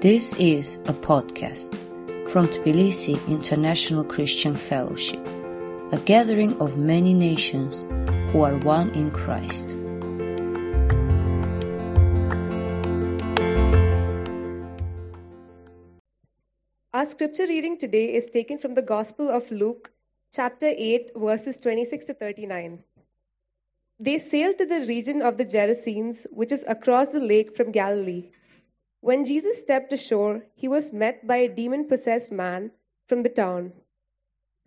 This is a podcast from Tbilisi International Christian Fellowship, a gathering of many nations who are one in Christ. Our scripture reading today is taken from the Gospel of Luke, chapter 8, verses 26 to 39. They sailed to the region of the Gerasenes, which is across the lake from Galilee. When Jesus stepped ashore, he was met by a demon possessed man from the town.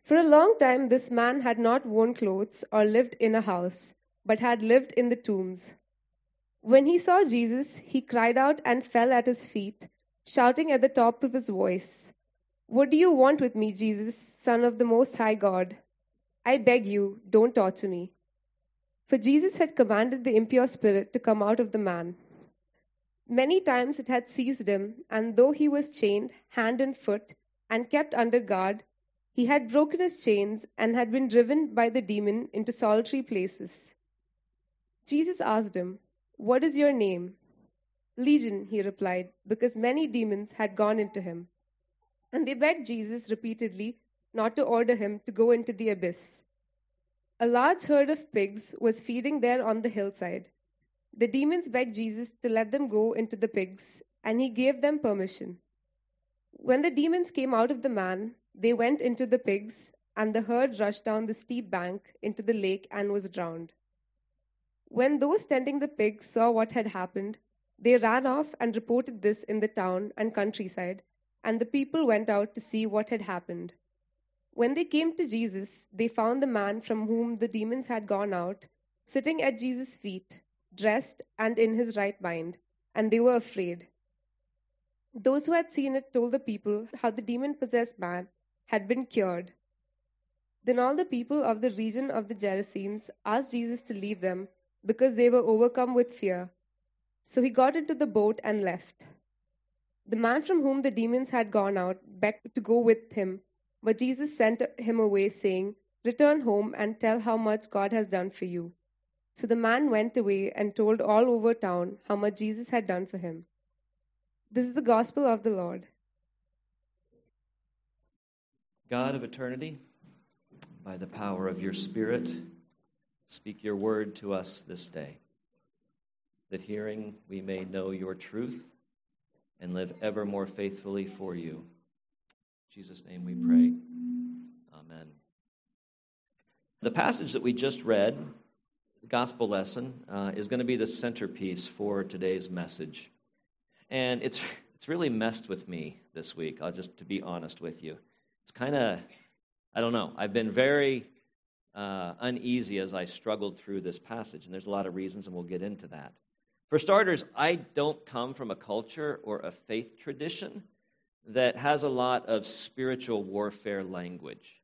For a long time, this man had not worn clothes or lived in a house, but had lived in the tombs. When he saw Jesus, he cried out and fell at his feet, shouting at the top of his voice, What do you want with me, Jesus, Son of the Most High God? I beg you, don't torture me. For Jesus had commanded the impure spirit to come out of the man. Many times it had seized him, and though he was chained hand and foot and kept under guard, he had broken his chains and had been driven by the demon into solitary places. Jesus asked him, What is your name? Legion, he replied, because many demons had gone into him. And they begged Jesus repeatedly not to order him to go into the abyss. A large herd of pigs was feeding there on the hillside. The demons begged Jesus to let them go into the pigs, and he gave them permission. When the demons came out of the man, they went into the pigs, and the herd rushed down the steep bank into the lake and was drowned. When those tending the pigs saw what had happened, they ran off and reported this in the town and countryside, and the people went out to see what had happened. When they came to Jesus, they found the man from whom the demons had gone out sitting at Jesus' feet, dressed and in his right mind, and they were afraid. Those who had seen it told the people how the demon possessed man had been cured. Then all the people of the region of the Gerasenes asked Jesus to leave them because they were overcome with fear. So he got into the boat and left. The man from whom the demons had gone out begged to go with him, but Jesus sent him away, saying, Return home and tell how much God has done for you. So the man went away and told all over town how much Jesus had done for him. This is the gospel of the Lord. God of eternity, by the power of your Spirit, speak your word to us this day, that hearing we may know your truth and live ever more faithfully for you. In Jesus' name we pray. Amen. The passage that we just read gospel lesson uh, is going to be the centerpiece for today's message. And it's, it's really messed with me this week, I'll just to be honest with you. It's kind of, I don't know, I've been very uh, uneasy as I struggled through this passage, and there's a lot of reasons, and we'll get into that. For starters, I don't come from a culture or a faith tradition that has a lot of spiritual warfare language.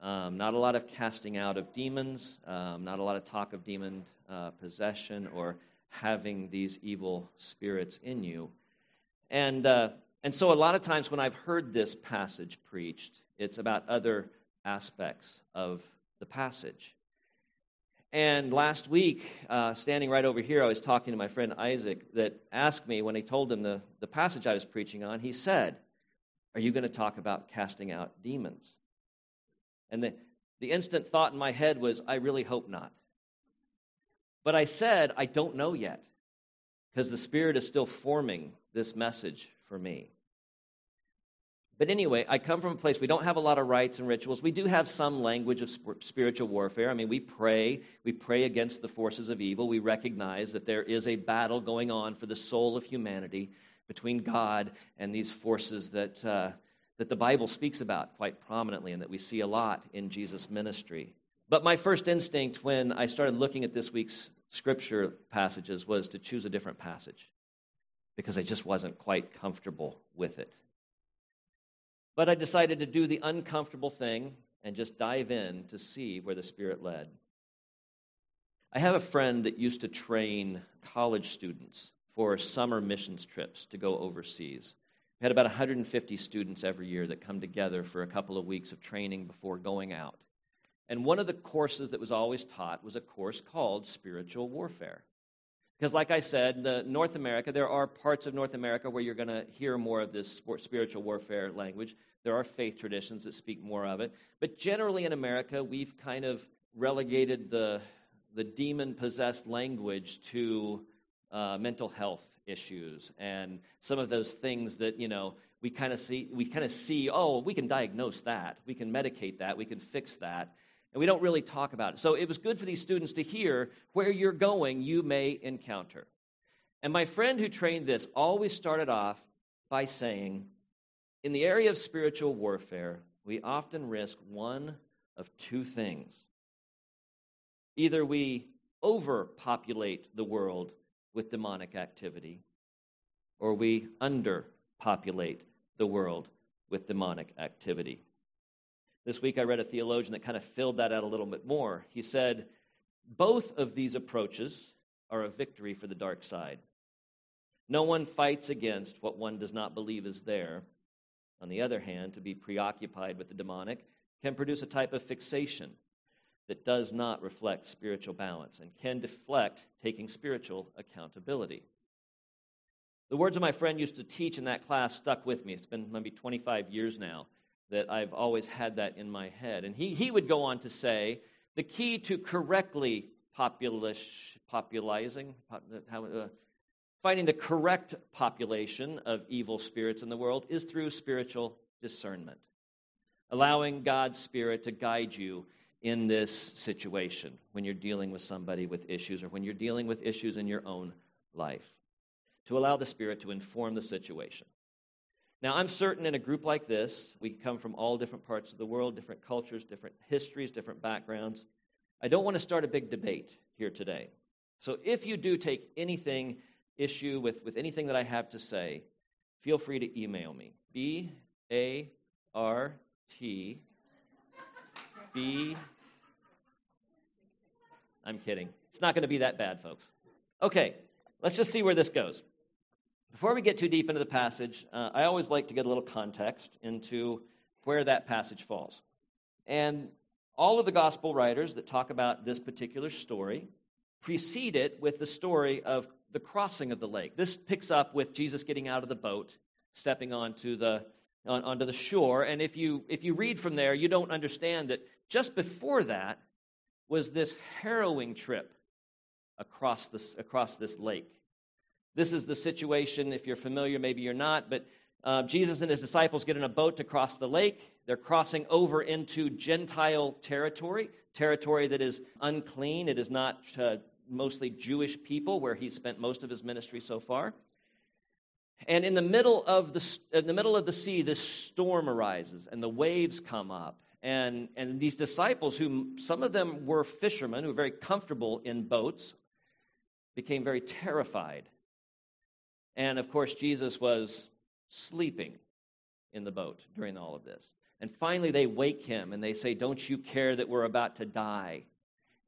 Um, not a lot of casting out of demons, um, not a lot of talk of demon uh, possession or having these evil spirits in you. And, uh, and so, a lot of times when I've heard this passage preached, it's about other aspects of the passage. And last week, uh, standing right over here, I was talking to my friend Isaac that asked me when he told him the, the passage I was preaching on, he said, Are you going to talk about casting out demons? And the, the instant thought in my head was, I really hope not. But I said, I don't know yet, because the Spirit is still forming this message for me. But anyway, I come from a place we don't have a lot of rites and rituals. We do have some language of spiritual warfare. I mean, we pray, we pray against the forces of evil. We recognize that there is a battle going on for the soul of humanity between God and these forces that, uh, that the Bible speaks about quite prominently and that we see a lot in Jesus' ministry. But my first instinct when I started looking at this week's scripture passages was to choose a different passage because I just wasn't quite comfortable with it. But I decided to do the uncomfortable thing and just dive in to see where the Spirit led. I have a friend that used to train college students for summer missions trips to go overseas. We had about 150 students every year that come together for a couple of weeks of training before going out. And one of the courses that was always taught was a course called Spiritual Warfare. Because, like I said, the North America, there are parts of North America where you're going to hear more of this spiritual warfare language. There are faith traditions that speak more of it. But generally in America, we've kind of relegated the, the demon possessed language to uh, mental health issues and some of those things that, you know, we kind of see, we kind of see, oh, we can diagnose that, we can medicate that, we can fix that. And we don't really talk about it. So it was good for these students to hear where you're going, you may encounter. And my friend who trained this always started off by saying, in the area of spiritual warfare, we often risk one of two things. Either we overpopulate the world with demonic activity, or we underpopulate the world with demonic activity. This week I read a theologian that kind of filled that out a little bit more. He said, Both of these approaches are a victory for the dark side. No one fights against what one does not believe is there. On the other hand, to be preoccupied with the demonic can produce a type of fixation that does not reflect spiritual balance and can deflect taking spiritual accountability. The words of my friend used to teach in that class stuck with me. It's been maybe 25 years now that I've always had that in my head. And he, he would go on to say the key to correctly populish, populizing, pop, how, uh, finding the correct population of evil spirits in the world is through spiritual discernment, allowing God's Spirit to guide you in this situation when you're dealing with somebody with issues or when you're dealing with issues in your own life, to allow the Spirit to inform the situation. Now, I'm certain in a group like this, we come from all different parts of the world, different cultures, different histories, different backgrounds. I don't want to start a big debate here today. So if you do take anything issue with, with anything that I have to say, feel free to email me. B A R T B. I'm kidding. It's not going to be that bad, folks. Okay, let's just see where this goes. Before we get too deep into the passage, uh, I always like to get a little context into where that passage falls. And all of the gospel writers that talk about this particular story precede it with the story of the crossing of the lake. This picks up with Jesus getting out of the boat, stepping onto the, on, onto the shore. And if you, if you read from there, you don't understand that just before that was this harrowing trip across this, across this lake. This is the situation, if you're familiar, maybe you're not, but uh, Jesus and his disciples get in a boat to cross the lake. They're crossing over into Gentile territory, territory that is unclean. It is not uh, mostly Jewish people, where he spent most of his ministry so far. And in the middle of the, in the, middle of the sea, this storm arises, and the waves come up. And, and these disciples, who some of them were fishermen who were very comfortable in boats, became very terrified and of course, Jesus was sleeping in the boat during all of this. And finally, they wake him and they say, Don't you care that we're about to die?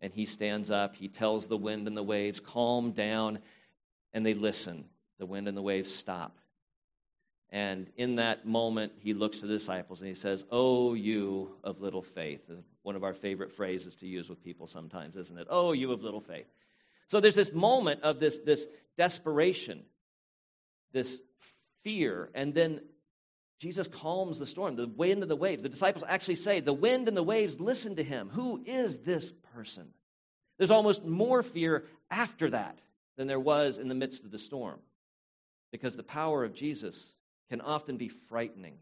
And he stands up, he tells the wind and the waves, Calm down. And they listen. The wind and the waves stop. And in that moment, he looks to the disciples and he says, Oh, you of little faith. One of our favorite phrases to use with people sometimes, isn't it? Oh, you of little faith. So there's this moment of this, this desperation this fear, and then Jesus calms the storm, the wind and the waves. The disciples actually say, The wind and the waves listen to him. Who is this person? There's almost more fear after that than there was in the midst of the storm because the power of Jesus can often be frightening.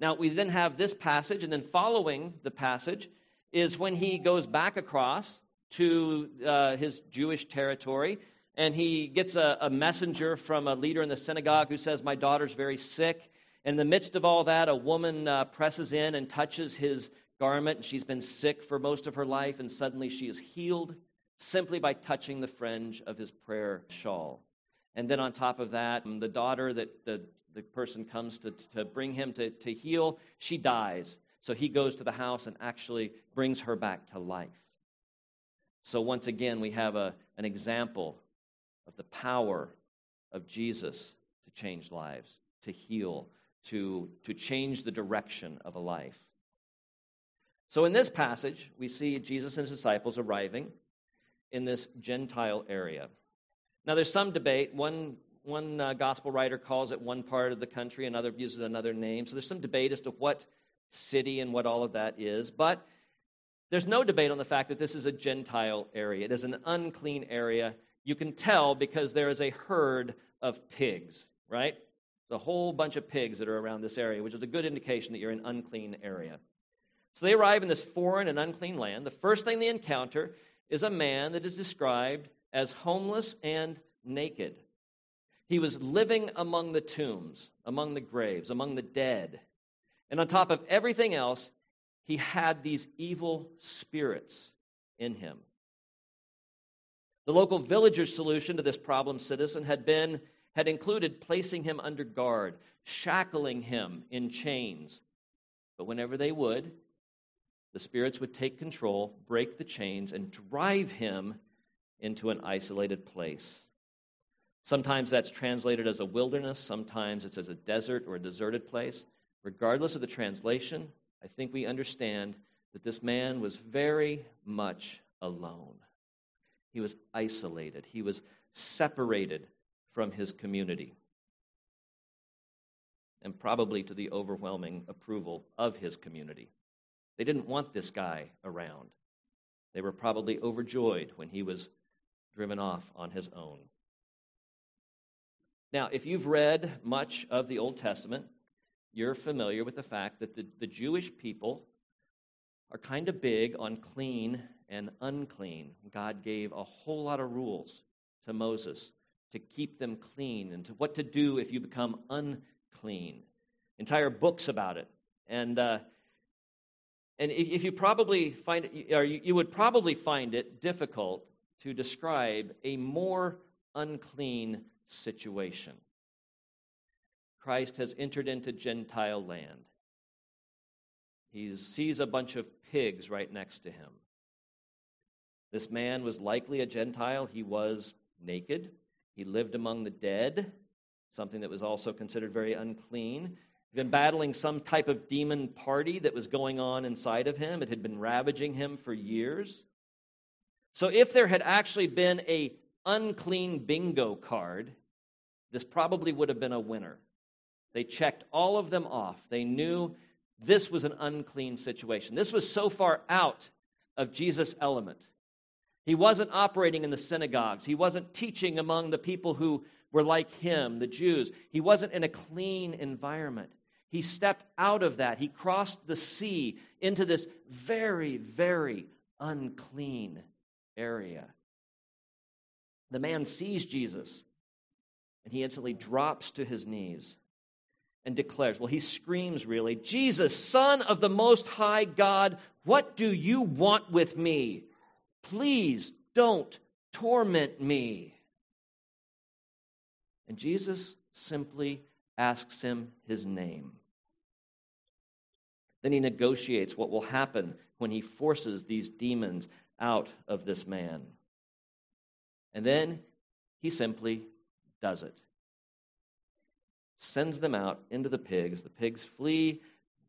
Now, we then have this passage, and then following the passage is when he goes back across to uh, his Jewish territory and he gets a, a, messenger from a leader in the synagogue who says, My daughter's very sick. In the midst of all that, a woman uh, presses in and touches his garment. And she's been sick for most of her life, and suddenly she is healed simply by touching the fringe of his prayer shawl. And then on top of that, the daughter that the, the person comes to, to bring him to, to heal, she dies. So he goes to the house and actually brings her back to life. So once again, we have a, an example of the power of Jesus to change lives, to heal, to, to change the direction of a life. So, in this passage, we see Jesus and his disciples arriving in this Gentile area. Now, there's some debate. One, one uh, gospel writer calls it one part of the country, another uses another name. So there's some debate as to what city and what all of that is. But there's no debate on the fact that this is a Gentile area. It is an unclean area. You can tell because there is a herd of pigs, right? There's a whole bunch of pigs that are around this area, which is a good indication that you're in an unclean area. So they arrive in this foreign and unclean land. The first thing they encounter is a man that is described as homeless and naked. He was living among the tombs, among the graves, among the dead. And on top of everything else, he had these evil spirits in him. The local villager's solution to this problem citizen had been had included placing him under guard, shackling him in chains. But whenever they would, the spirits would take control, break the chains, and drive him into an isolated place. Sometimes that's translated as a wilderness, sometimes it's as a desert or a deserted place. Regardless of the translation, I think we understand that this man was very much alone. He was isolated, he was separated from his community, and probably to the overwhelming approval of his community. They didn't want this guy around. They were probably overjoyed when he was driven off on his own. Now, if you've read much of the Old Testament, you're familiar with the fact that the, the Jewish people are kind of big on clean and unclean. God gave a whole lot of rules to Moses to keep them clean and to what to do if you become unclean. Entire books about it. And, uh, and if you probably find it, or you would probably find it difficult to describe a more unclean situation. Christ has entered into Gentile land. He sees a bunch of pigs right next to him. This man was likely a Gentile. He was naked. He lived among the dead, something that was also considered very unclean. He'd been battling some type of demon party that was going on inside of him. It had been ravaging him for years. So if there had actually been a unclean bingo card, this probably would have been a winner. They checked all of them off. They knew this was an unclean situation. This was so far out of Jesus' element. He wasn't operating in the synagogues, he wasn't teaching among the people who were like him, the Jews. He wasn't in a clean environment. He stepped out of that. He crossed the sea into this very, very unclean area. The man sees Jesus and he instantly drops to his knees and declares, well, he screams really, Jesus, Son of the Most High God, what do you want with me? Please don't torment me. And Jesus simply asks him his name. Then he negotiates what will happen when he forces these demons out of this man. And then he simply does it. Sends them out into the pigs. The pigs flee,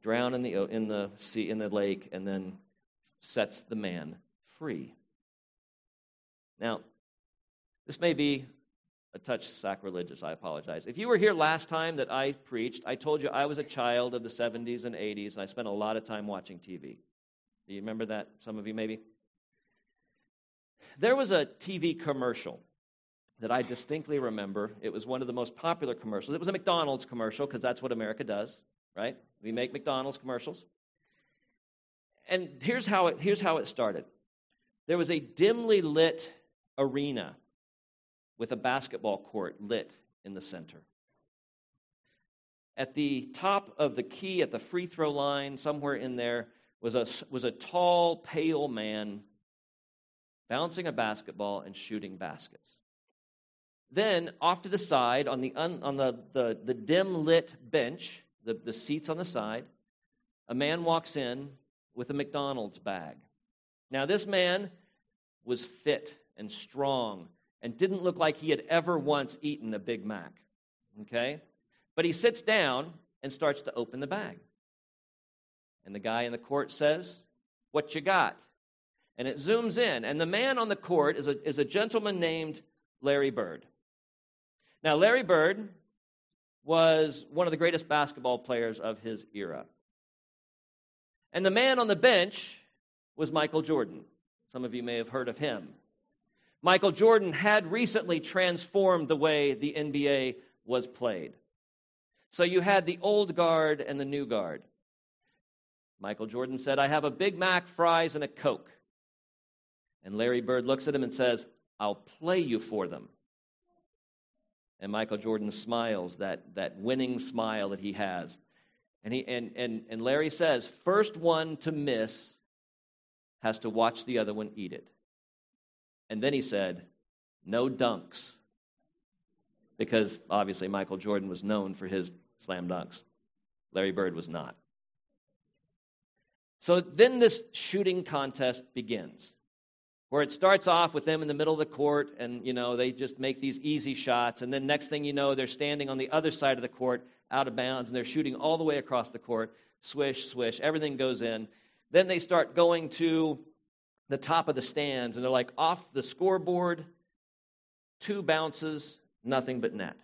drown in the, in the sea, in the lake, and then sets the man free. Now, this may be a touch sacrilegious. I apologize. If you were here last time that I preached, I told you I was a child of the 70s and 80s, and I spent a lot of time watching TV. Do you remember that? Some of you maybe? There was a TV commercial that I distinctly remember. It was one of the most popular commercials. It was a McDonald's commercial because that's what America does, right? We make McDonald's commercials. And here's how it, here's how it started there was a dimly lit arena with a basketball court lit in the center. At the top of the key, at the free throw line, somewhere in there, was a, was a tall, pale man bouncing a basketball and shooting baskets. Then, off to the side, on the, un, on the, the, the dim lit bench, the, the seats on the side, a man walks in with a McDonald's bag. Now, this man was fit and strong and didn't look like he had ever once eaten a Big Mac. Okay? But he sits down and starts to open the bag. And the guy in the court says, What you got? And it zooms in, and the man on the court is a, is a gentleman named Larry Bird. Now, Larry Bird was one of the greatest basketball players of his era. And the man on the bench was Michael Jordan. Some of you may have heard of him. Michael Jordan had recently transformed the way the NBA was played. So you had the old guard and the new guard. Michael Jordan said, I have a Big Mac, fries, and a Coke. And Larry Bird looks at him and says, I'll play you for them. And Michael Jordan smiles, that, that winning smile that he has. And, he, and, and, and Larry says, first one to miss has to watch the other one eat it. And then he said, no dunks. Because obviously Michael Jordan was known for his slam dunks. Larry Bird was not. So then this shooting contest begins, where it starts off with them in the middle of the court, and you know they just make these easy shots, and then next thing you know, they're standing on the other side of the court, out of bounds, and they're shooting all the way across the court, swish, swish, everything goes in. Then they start going to the top of the stands, and they're like off the scoreboard, two bounces, nothing but net.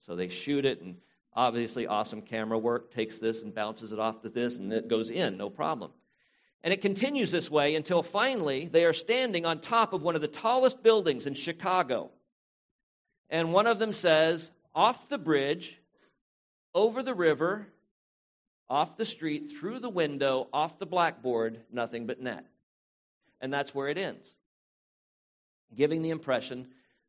So they shoot it, and obviously, awesome camera work takes this and bounces it off to this, and it goes in, no problem. And it continues this way until finally they are standing on top of one of the tallest buildings in Chicago. And one of them says, Off the bridge, over the river, off the street, through the window, off the blackboard, nothing but net. And that's where it ends, giving the impression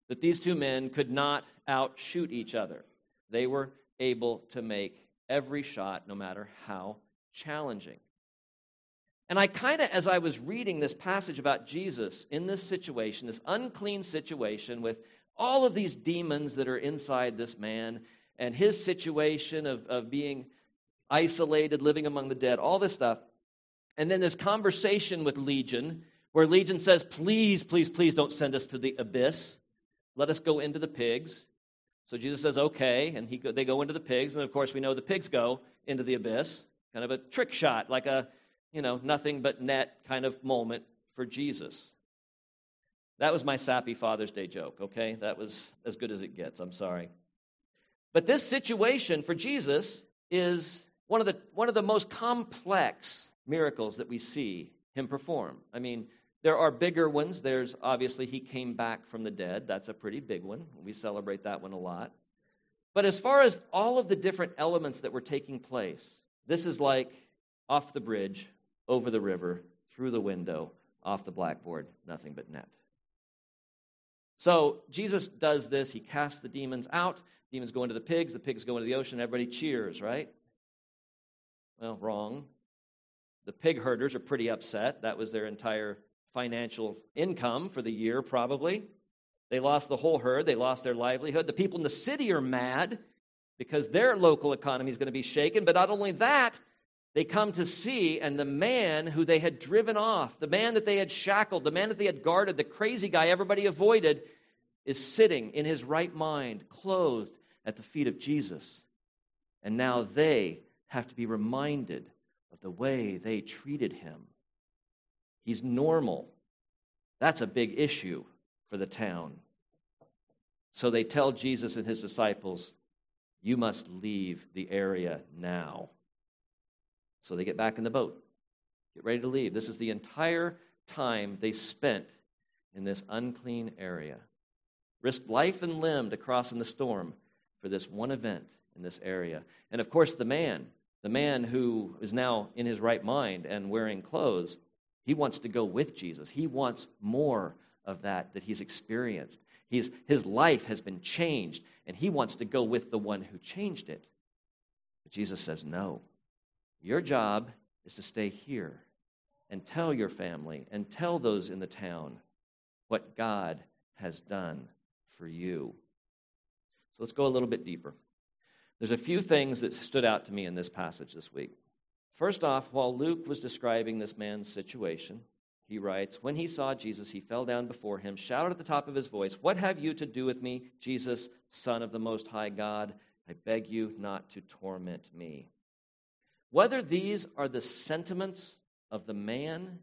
that these two men could not outshoot each other. They were able to make every shot, no matter how challenging. And I kind of, as I was reading this passage about Jesus in this situation, this unclean situation with all of these demons that are inside this man and his situation of, of being isolated, living among the dead, all this stuff. And then this conversation with Legion, where Legion says, Please, please, please don't send us to the abyss. Let us go into the pigs. So Jesus says, Okay. And he, they go into the pigs. And of course, we know the pigs go into the abyss. Kind of a trick shot, like a, you know, nothing but net kind of moment for Jesus. That was my sappy Father's Day joke, okay? That was as good as it gets. I'm sorry. But this situation for Jesus is one of the, one of the most complex miracles that we see him perform. I mean, there are bigger ones. There's obviously he came back from the dead. That's a pretty big one. We celebrate that one a lot. But as far as all of the different elements that were taking place, this is like off the bridge, over the river, through the window, off the blackboard, nothing but net. So Jesus does this. He casts the demons out. Demons go into the pigs. The pigs go into the ocean. Everybody cheers, right? Well, wrong. The pig herders are pretty upset. That was their entire financial income for the year, probably. They lost the whole herd, they lost their livelihood. The people in the city are mad because their local economy is going to be shaken. But not only that, they come to see, and the man who they had driven off, the man that they had shackled, the man that they had guarded, the crazy guy everybody avoided, is sitting in his right mind, clothed at the feet of Jesus. And now they have to be reminded of the way they treated him. He's normal. That's a big issue for the town. So they tell Jesus and his disciples, You must leave the area now. So they get back in the boat, get ready to leave. This is the entire time they spent in this unclean area. Risked life and limb to cross in the storm for this one event in this area. And of course, the man, the man who is now in his right mind and wearing clothes, he wants to go with Jesus. He wants more of that that he's experienced. He's, his life has been changed, and he wants to go with the one who changed it. But Jesus says, No. Your job is to stay here and tell your family and tell those in the town what God has done for you. So let's go a little bit deeper. There's a few things that stood out to me in this passage this week. First off, while Luke was describing this man's situation, he writes, When he saw Jesus, he fell down before him, shouted at the top of his voice, What have you to do with me, Jesus, Son of the Most High God? I beg you not to torment me. Whether these are the sentiments of the man,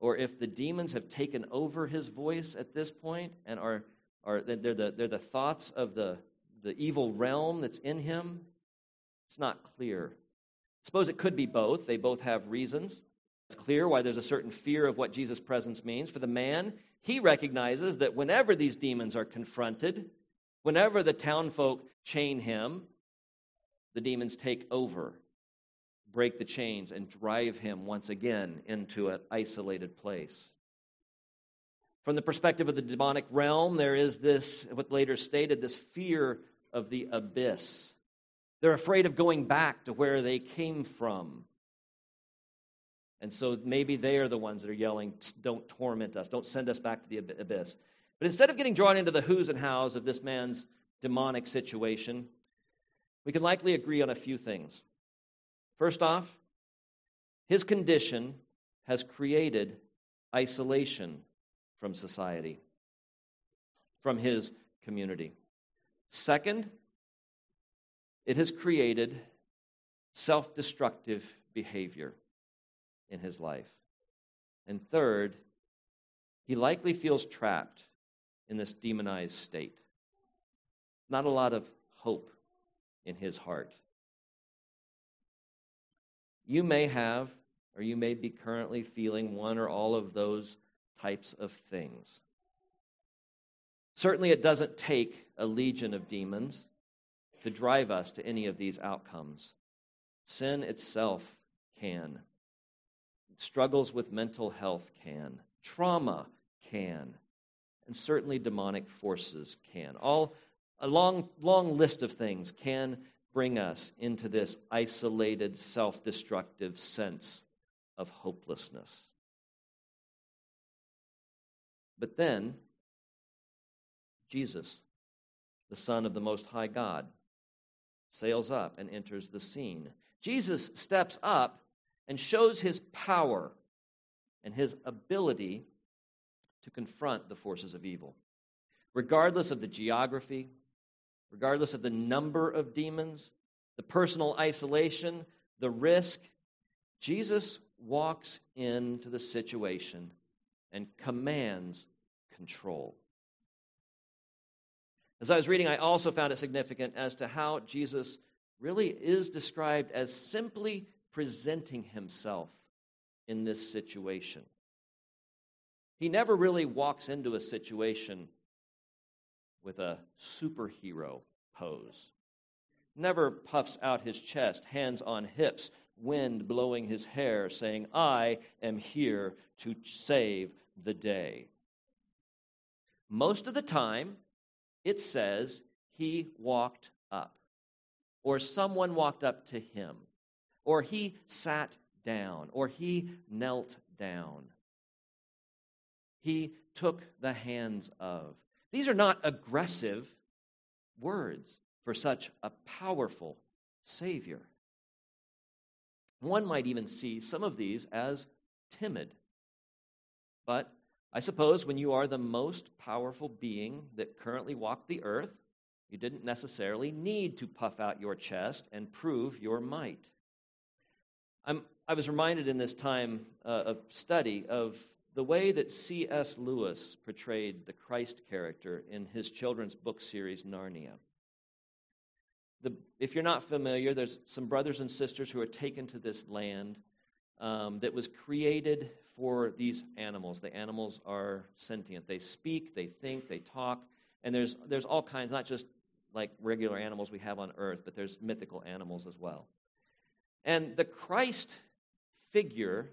or if the demons have taken over his voice at this point and are Are they're the, they're the thoughts of the, the evil realm that's in him? It's not clear. Suppose it could be both. They both have reasons. It's clear why there's a certain fear of what Jesus' presence means. For the man, he recognizes that whenever these demons are confronted, whenever the townfolk chain him, the demons take over, break the chains, and drive him once again into an isolated place. From the perspective of the demonic realm, there is this, what later stated, this fear of the abyss. They're afraid of going back to where they came from. And so maybe they are the ones that are yelling, Don't torment us, don't send us back to the abyss. But instead of getting drawn into the who's and how's of this man's demonic situation, we can likely agree on a few things. First off, his condition has created isolation from society, from his community. Second, it has created self destructive behavior in his life. And third, he likely feels trapped in this demonized state. Not a lot of hope in his heart. You may have, or you may be currently feeling one or all of those types of things. Certainly, it doesn't take a legion of demons to drive us to any of these outcomes. Sin itself can. Struggles with mental health can. Trauma can. And certainly demonic forces can. All a long, long list of things can bring us into this isolated, self destructive sense of hopelessness. But then, Jesus, the Son of the Most High God, sails up and enters the scene. Jesus steps up and shows his power and his ability to confront the forces of evil. Regardless of the geography, regardless of the number of demons, the personal isolation, the risk, Jesus walks into the situation and commands control. As I was reading, I also found it significant as to how Jesus really is described as simply presenting himself in this situation. He never really walks into a situation with a superhero pose. Never puffs out his chest, hands on hips, wind blowing his hair, saying, I am here to save the day. Most of the time, it says he walked up, or someone walked up to him, or he sat down, or he knelt down. He took the hands of. These are not aggressive words for such a powerful Savior. One might even see some of these as timid. But I suppose when you are the most powerful being that currently walked the earth, you didn't necessarily need to puff out your chest and prove your might. I'm, i was reminded in this time uh, of study of the way that C.S. Lewis portrayed the Christ character in his children's book series, Narnia. The, if you're not familiar, there's some brothers and sisters who are taken to this land um, that was created for these animals. The animals are sentient. They speak, they think, they talk, and there's, there's all kinds, not just like regular animals we have on earth, but there's mythical animals as well. And the Christ figure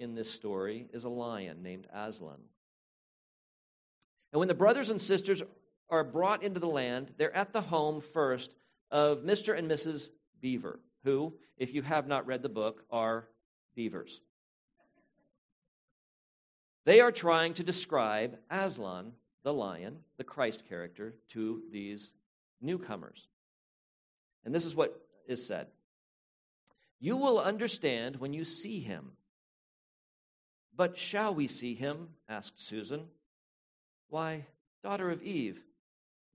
in this story is a lion named Aslan. And when the brothers and sisters are brought into the land, they're at the home first of Mr. and Mrs. Beaver, who, if you have not read the book, are beavers. They are trying to describe Aslan, the lion, the Christ character, to these newcomers. And this is what is said You will understand when you see him. But shall we see him? asked Susan. Why, daughter of Eve,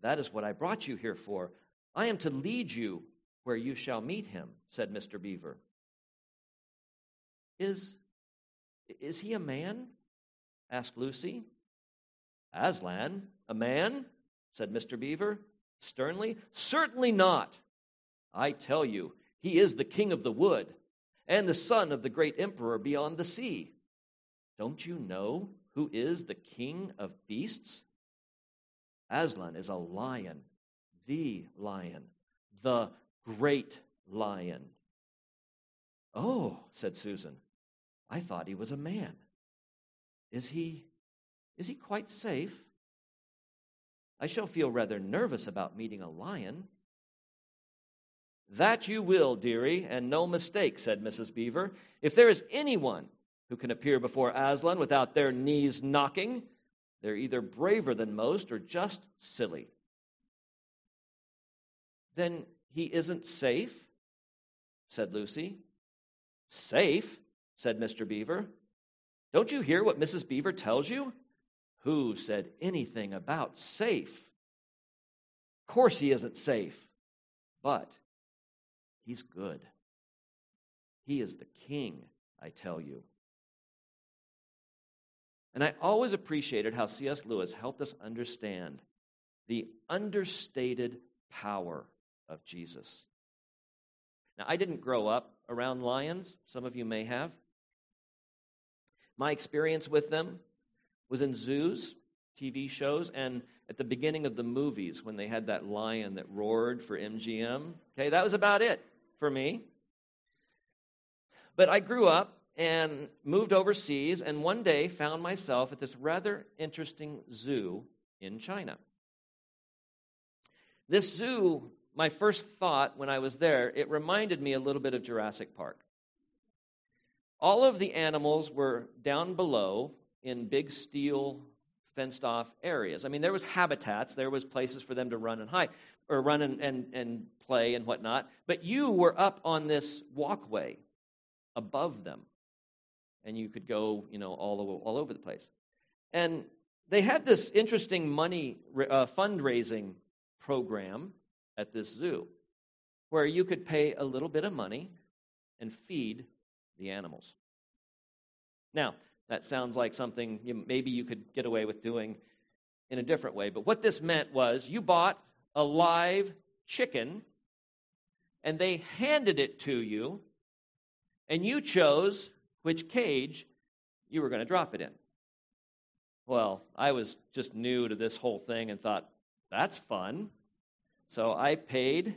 that is what I brought you here for. I am to lead you where you shall meet him, said Mr. Beaver. Is, is he a man? asked Lucy. Aslan, A man? said Mr. Beaver sternly. Certainly not. I tell you, he is the king of the wood and the son of the great emperor beyond the sea. Don't you know who is the king of beasts? Aslan is a lion, the lion, the great lion. Oh, said Susan, I thought he was a man. Is he is he quite safe? I shall feel rather nervous about meeting a lion. That you will, dearie, and no mistake, said Mrs. Beaver. If there is anyone who can appear before Aslan without their knees knocking, they're either braver than most or just silly. Then he isn't safe, said Lucy. Safe, said Mr. Beaver. Don't you hear what Mrs. Beaver tells you? Who said anything about safe? Of course, he isn't safe, but he's good. He is the king, I tell you. And I always appreciated how C.S. Lewis helped us understand the understated power of Jesus. Now, I didn't grow up around lions, some of you may have. My experience with them was in zoos, TV shows, and at the beginning of the movies when they had that lion that roared for MGM. Okay, that was about it for me. But I grew up and moved overseas, and one day found myself at this rather interesting zoo in China. This zoo, my first thought when I was there, it reminded me a little bit of Jurassic Park. All of the animals were down below in big steel fenced off areas. I mean, there was habitats, there was places for them to run and hide, or run and, and, and play and whatnot, but you were up on this walkway above them. And you could go, you know, all, all over the place. And they had this interesting money uh, fundraising program at this zoo where you could pay a little bit of money and feed the animals. Now, that sounds like something you, maybe you could get away with doing in a different way. But what this meant was you bought a live chicken and they handed it to you, and you chose which cage you were going to drop it in. Well, I was just new to this whole thing and thought, that's fun. So I paid.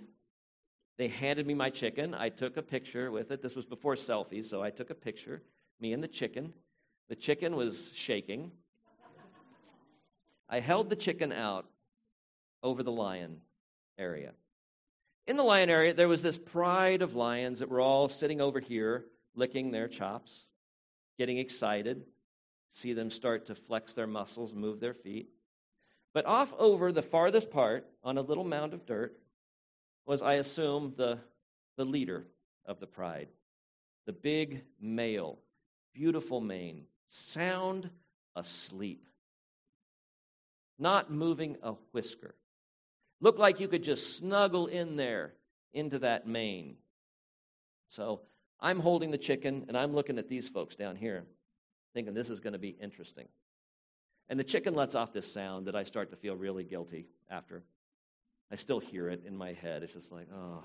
They handed me my chicken. I took a picture with it. This was before selfies, so I took a picture, me and the chicken. The chicken was shaking. I held the chicken out over the lion area. In the lion area, there was this pride of lions that were all sitting over here, licking their chops, getting excited, see them start to flex their muscles, move their feet. But off over the farthest part, on a little mound of dirt, was, I assume, the, the leader of the pride, the big male, beautiful mane, sound asleep, not moving a whisker. Looked like you could just snuggle in there into that mane. So I'm holding the chicken and I'm looking at these folks down here, thinking this is going to be interesting. And the chicken lets off this sound that I start to feel really guilty after. I still hear it in my head. It's just like, oh.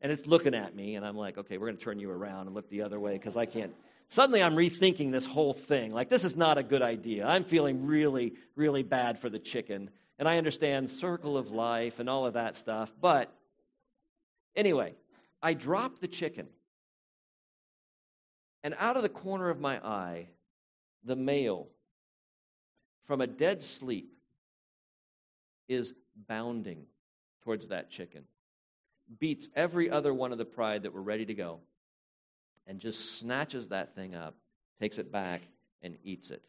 And it's looking at me, and I'm like, okay, we're going to turn you around and look the other way because I can't, suddenly I'm rethinking this whole thing. Like, this is not a good idea. I'm feeling really, really bad for the chicken. And I understand circle of life and all of that stuff. But anyway, I drop the chicken. And out of the corner of my eye, the male from a dead sleep is bounding towards that chicken, beats every other one of the pride that were ready to go and just snatches that thing up, takes it back, and eats it.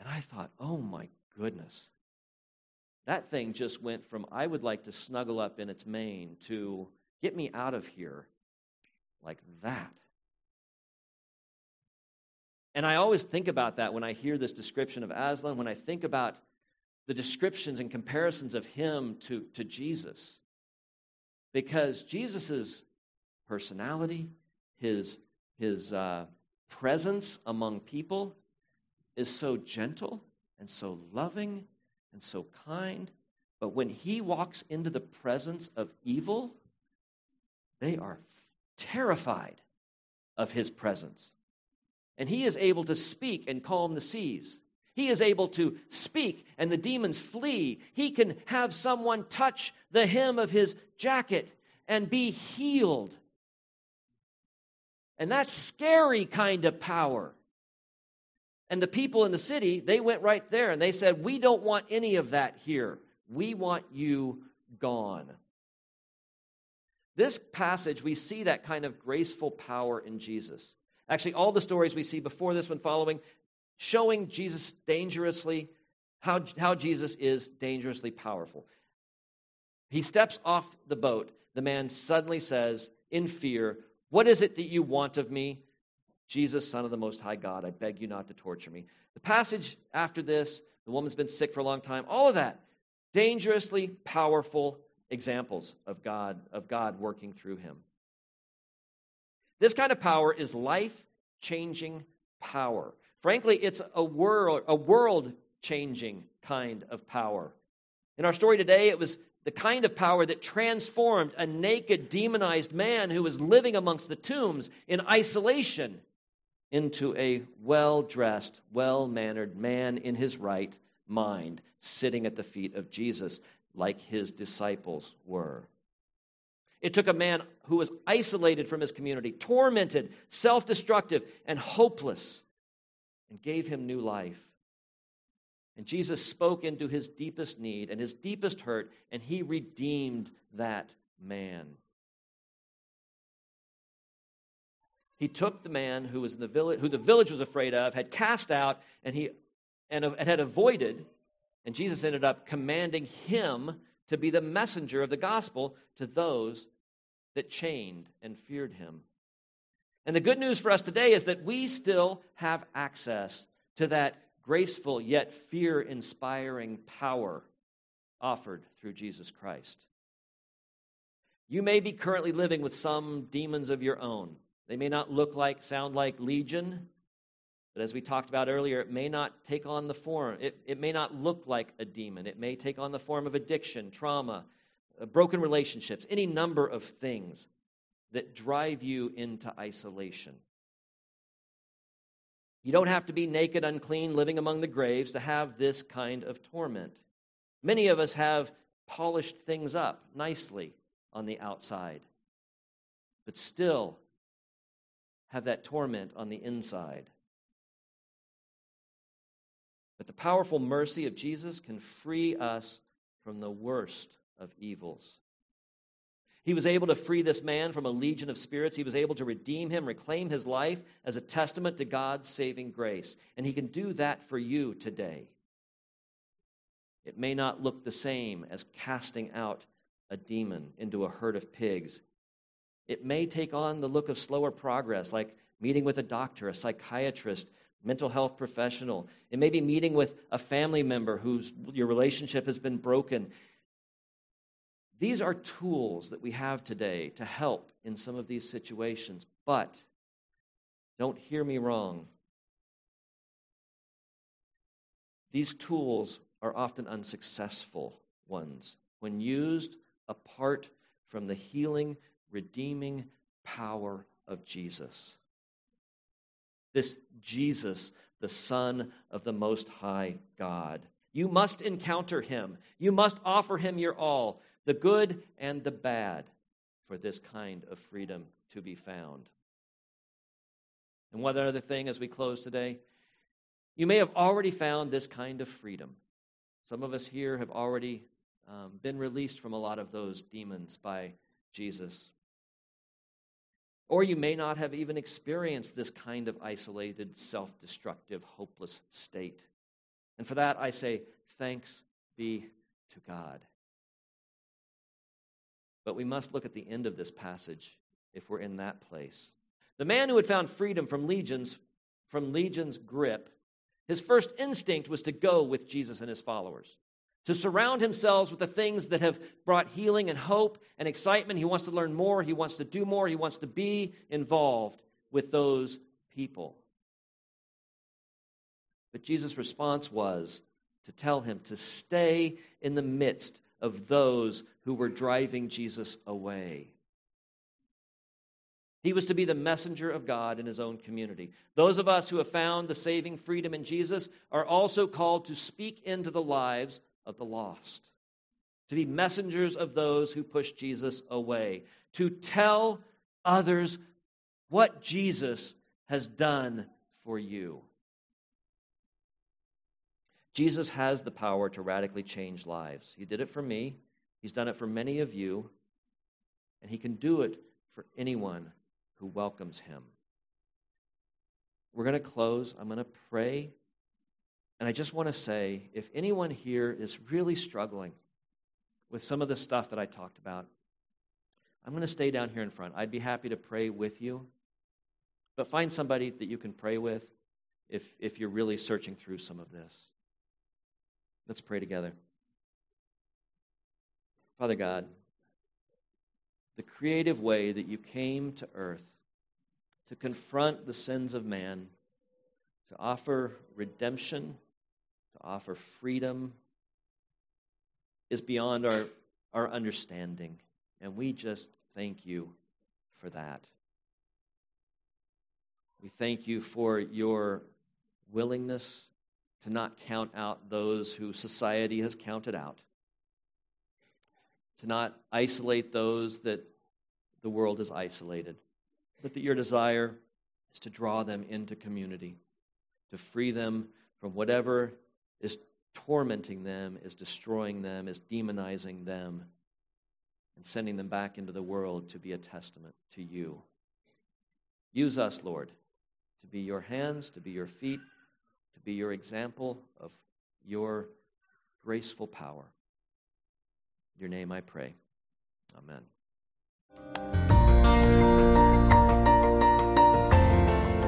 And I thought, oh my goodness. That thing just went from, I would like to snuggle up in its mane, to get me out of here like that. And I always think about that when I hear this description of Aslan, when I think about the descriptions and comparisons of him to, to Jesus. Because Jesus' personality, his, his uh, presence among people is so gentle and so loving and so kind. But when he walks into the presence of evil, they are terrified of his presence. And he is able to speak and calm the seas. He is able to speak and the demons flee. He can have someone touch the hem of his jacket and be healed. And that's scary kind of power. And the people in the city, they went right there and they said, We don't want any of that here. We want you gone. This passage, we see that kind of graceful power in Jesus. Actually, all the stories we see before this one following, showing Jesus dangerously, how, how Jesus is dangerously powerful. He steps off the boat. The man suddenly says, in fear, What is it that you want of me? Jesus, Son of the Most High God, I beg you not to torture me. The passage after this, the woman's been sick for a long time, all of that, dangerously powerful examples of God, of God working through him. This kind of power is life changing power. Frankly, it's a world, a world changing kind of power. In our story today, it was the kind of power that transformed a naked, demonized man who was living amongst the tombs in isolation into a well dressed, well mannered man in his right mind, sitting at the feet of Jesus like his disciples were. It took a man who was isolated from his community, tormented, self destructive, and hopeless, and gave him new life. And Jesus spoke into his deepest need and his deepest hurt, and he redeemed that man. He took the man who was in the village, who the village was afraid of, had cast out, and he and, uh, and had avoided, and Jesus ended up commanding him to be the messenger of the gospel to those that chained and feared him. And the good news for us today is that we still have access to that graceful yet fear inspiring power offered through Jesus Christ. You may be currently living with some demons of your own. They may not look like, sound like legion, but as we talked about earlier, it may not take on the form, it, it may not look like a demon. It may take on the form of addiction, trauma, Uh, broken relationships, any number of things that drive you into isolation. You don't have to be naked, unclean, living among the graves to have this kind of torment. Many of us have polished things up nicely on the outside, but still have that torment on the inside. But the powerful mercy of Jesus can free us from the worst of evils. He was able to free this man from a legion of spirits. He was able to redeem him, reclaim his life as a testament to God's saving grace. And he can do that for you today. It may not look the same as casting out a demon into a herd of pigs. It may take on the look of slower progress, like meeting with a doctor, a psychiatrist, mental health professional. It may be meeting with a family member whose your relationship has been broken. These are tools that we have today to help in some of these situations, but don't hear me wrong. These tools are often unsuccessful ones when used apart from the healing, redeeming power of Jesus. This Jesus, the Son of the Most High God. You must encounter him. You must offer him your all the good and the bad, for this kind of freedom to be found. And one other thing as we close today, you may have already found this kind of freedom. Some of us here have already um, been released from a lot of those demons by Jesus. Or you may not have even experienced this kind of isolated, self destructive, hopeless state. And for that, I say, thanks be to God. But we must look at the end of this passage if we're in that place. The man who had found freedom from legions from legion's grip, his first instinct was to go with Jesus and his followers. To surround himself with the things that have brought healing and hope and excitement. He wants to learn more, he wants to do more, he wants to be involved with those people. But Jesus' response was to tell him to stay in the midst of those who were driving Jesus away. He was to be the messenger of God in his own community. Those of us who have found the saving freedom in Jesus are also called to speak into the lives of the lost, to be messengers of those who push Jesus away, to tell others what Jesus has done for you. Jesus has the power to radically change lives. He did it for me, He's done it for many of you, and He can do it for anyone who welcomes him. We're going to close. I'm going to pray. And I just want to say if anyone here is really struggling with some of the stuff that I talked about, I'm going to stay down here in front. I'd be happy to pray with you. But find somebody that you can pray with if, if you're really searching through some of this. Let's pray together. Father God, the creative way that you came to earth to confront the sins of man, to offer redemption, to offer freedom, is beyond our, our understanding. And we just thank you for that. We thank you for your willingness to not count out those who society has counted out to not isolate those that the world has isolated, but that your desire is to draw them into community, to free them from whatever is tormenting them, is destroying them, is demonizing them, and sending them back into the world to be a testament to you. Use us, Lord, to be your hands, to be your feet, to be your example of your graceful power your name I pray. Amen.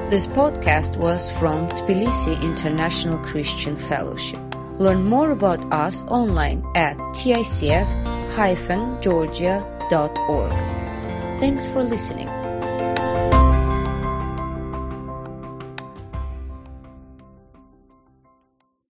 This podcast was from Tbilisi International Christian Fellowship. Learn more about us online at ticf-georgia.org. Thanks for listening.